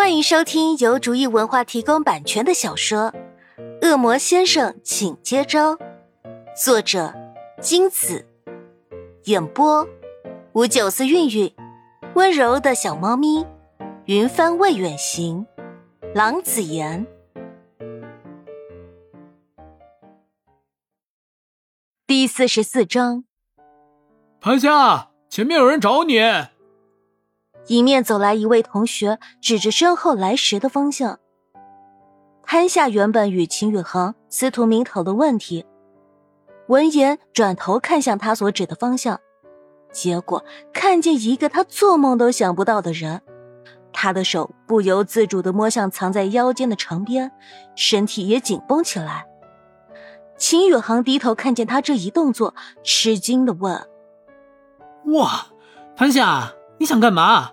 欢迎收听由竹意文化提供版权的小说《恶魔先生，请接招》，作者金子，演播五九四韵韵，温柔的小猫咪，云帆未远行，郎子言。第四十四章，潘夏，前面有人找你。迎面走来一位同学，指着身后来时的方向。潘夏原本与秦宇航、司徒明讨论问题，闻言转头看向他所指的方向，结果看见一个他做梦都想不到的人。他的手不由自主的摸向藏在腰间的长鞭，身体也紧绷起来。秦宇航低头看见他这一动作，吃惊的问：“哇，潘夏，你想干嘛？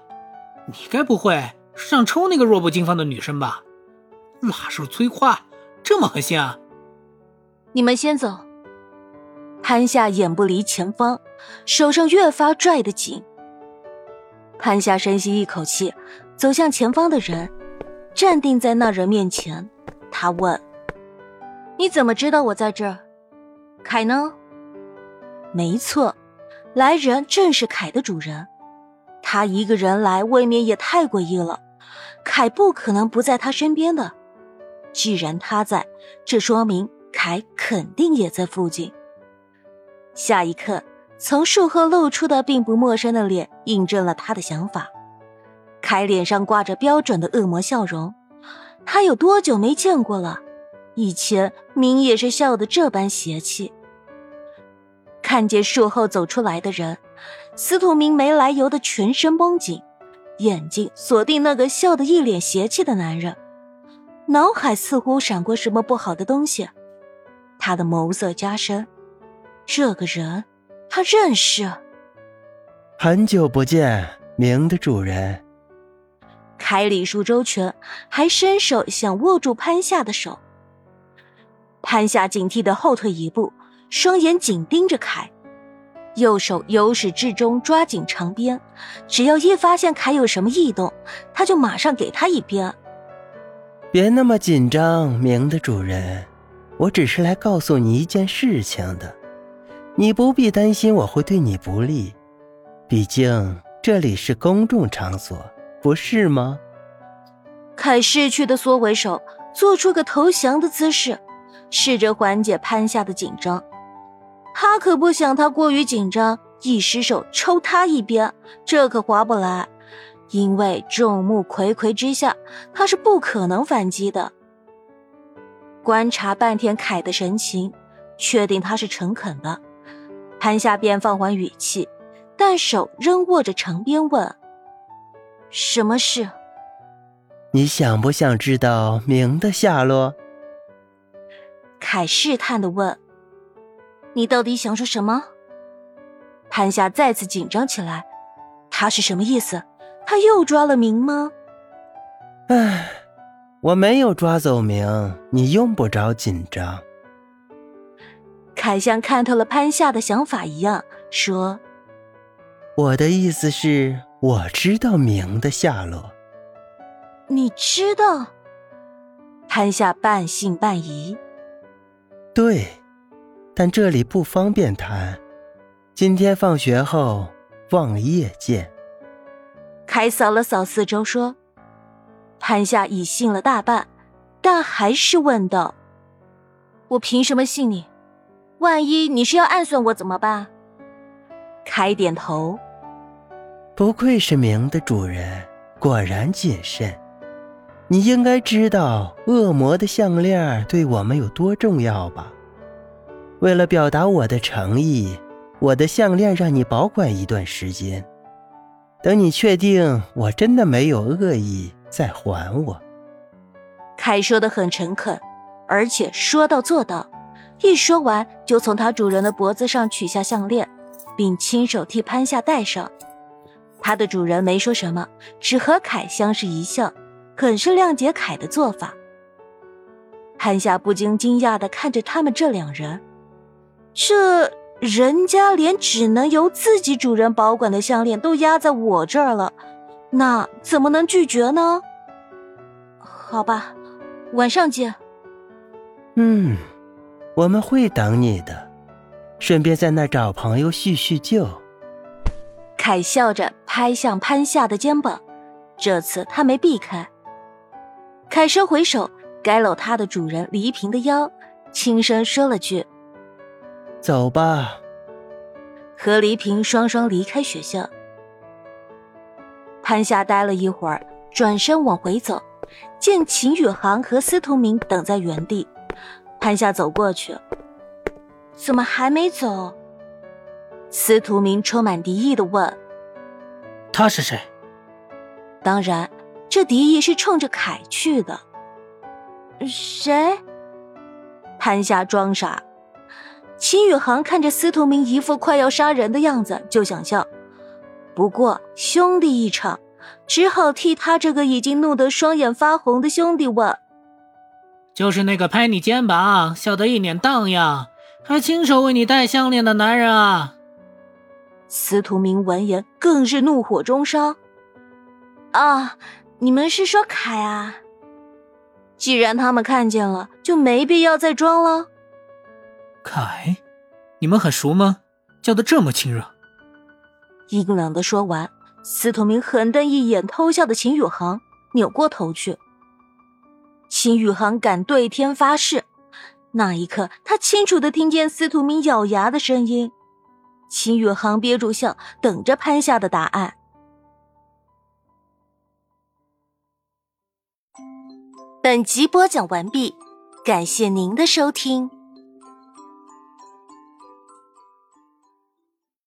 你该不会是想抽那个弱不禁风的女生吧？拉手催化，这么狠心啊！”你们先走。潘夏眼不离前方，手上越发拽得紧。潘夏深吸一口气，走向前方的人，站定在那人面前。他问。你怎么知道我在这儿？凯呢？没错，来人正是凯的主人。他一个人来，未免也太诡异了。凯不可能不在他身边的。既然他在，这说明凯肯定也在附近。下一刻，从树后露出的并不陌生的脸，印证了他的想法。凯脸上挂着标准的恶魔笑容。他有多久没见过了？以前明也是笑得这般邪气。看见树后走出来的人，司徒明没来由的全身绷紧，眼睛锁定那个笑得一脸邪气的男人，脑海似乎闪过什么不好的东西。他的眸色加深，这个人他认识。很久不见，明的主人。凯礼数周全，还伸手想握住潘夏的手。潘夏警惕的后退一步，双眼紧盯着凯，右手由始至终抓紧长鞭，只要一发现凯有什么异动，他就马上给他一鞭。别那么紧张，明的主人，我只是来告诉你一件事情的，你不必担心我会对你不利，毕竟这里是公众场所，不是吗？凯逝去的缩回手，做出个投降的姿势。试着缓解潘夏的紧张，他可不想他过于紧张，一失手抽他一鞭，这可划不来。因为众目睽睽之下，他是不可能反击的。观察半天凯的神情，确定他是诚恳的，潘夏便放缓语气，但手仍握着长鞭，问：“什么事？你想不想知道明的下落？”凯试探的问：“你到底想说什么？”潘夏再次紧张起来，他是什么意思？他又抓了明吗？唉，我没有抓走明，你用不着紧张。凯像看透了潘夏的想法一样说：“我的意思是，我知道明的下落。”你知道？潘夏半信半疑。对，但这里不方便谈。今天放学后望夜见。凯扫了扫四周，说：“潘夏已信了大半，但还是问道：‘我凭什么信你？万一你是要暗算我怎么办？’”凯点头：“不愧是明的主人，果然谨慎。”你应该知道恶魔的项链对我们有多重要吧？为了表达我的诚意，我的项链让你保管一段时间，等你确定我真的没有恶意再还我。凯说的很诚恳，而且说到做到。一说完，就从他主人的脖子上取下项链，并亲手替潘夏戴上。他的主人没说什么，只和凯相视一笑。很是谅解凯的做法。潘夏不禁惊讶的看着他们这两人，这人家连只能由自己主人保管的项链都压在我这儿了，那怎么能拒绝呢？好吧，晚上见。嗯，我们会等你的，顺便在那儿找朋友叙叙旧。凯笑着拍向潘夏的肩膀，这次他没避开。凯收回手，该搂他的主人黎平的腰，轻声说了句：“走吧。”和黎平双双离开学校。潘夏待了一会儿，转身往回走，见秦宇航和司徒明等在原地。潘夏走过去，怎么还没走？司徒明充满敌意的问：“他是谁？”当然，这敌意是冲着凯去的。谁？潘夏装傻。秦宇航看着司徒明一副快要杀人的样子，就想笑。不过兄弟一场，只好替他这个已经怒得双眼发红的兄弟问：“就是那个拍你肩膀，笑得一脸荡漾，还亲手为你戴项链的男人啊？”司徒明闻言更是怒火中烧。啊，你们是说凯啊？既然他们看见了，就没必要再装了。凯，你们很熟吗？叫的这么亲热。阴冷的说完，司徒明狠瞪一眼偷笑的秦宇航，扭过头去。秦宇航敢对天发誓，那一刻他清楚的听见司徒明咬牙的声音。秦宇航憋住笑，等着潘夏的答案。本集播讲完毕，感谢您的收听。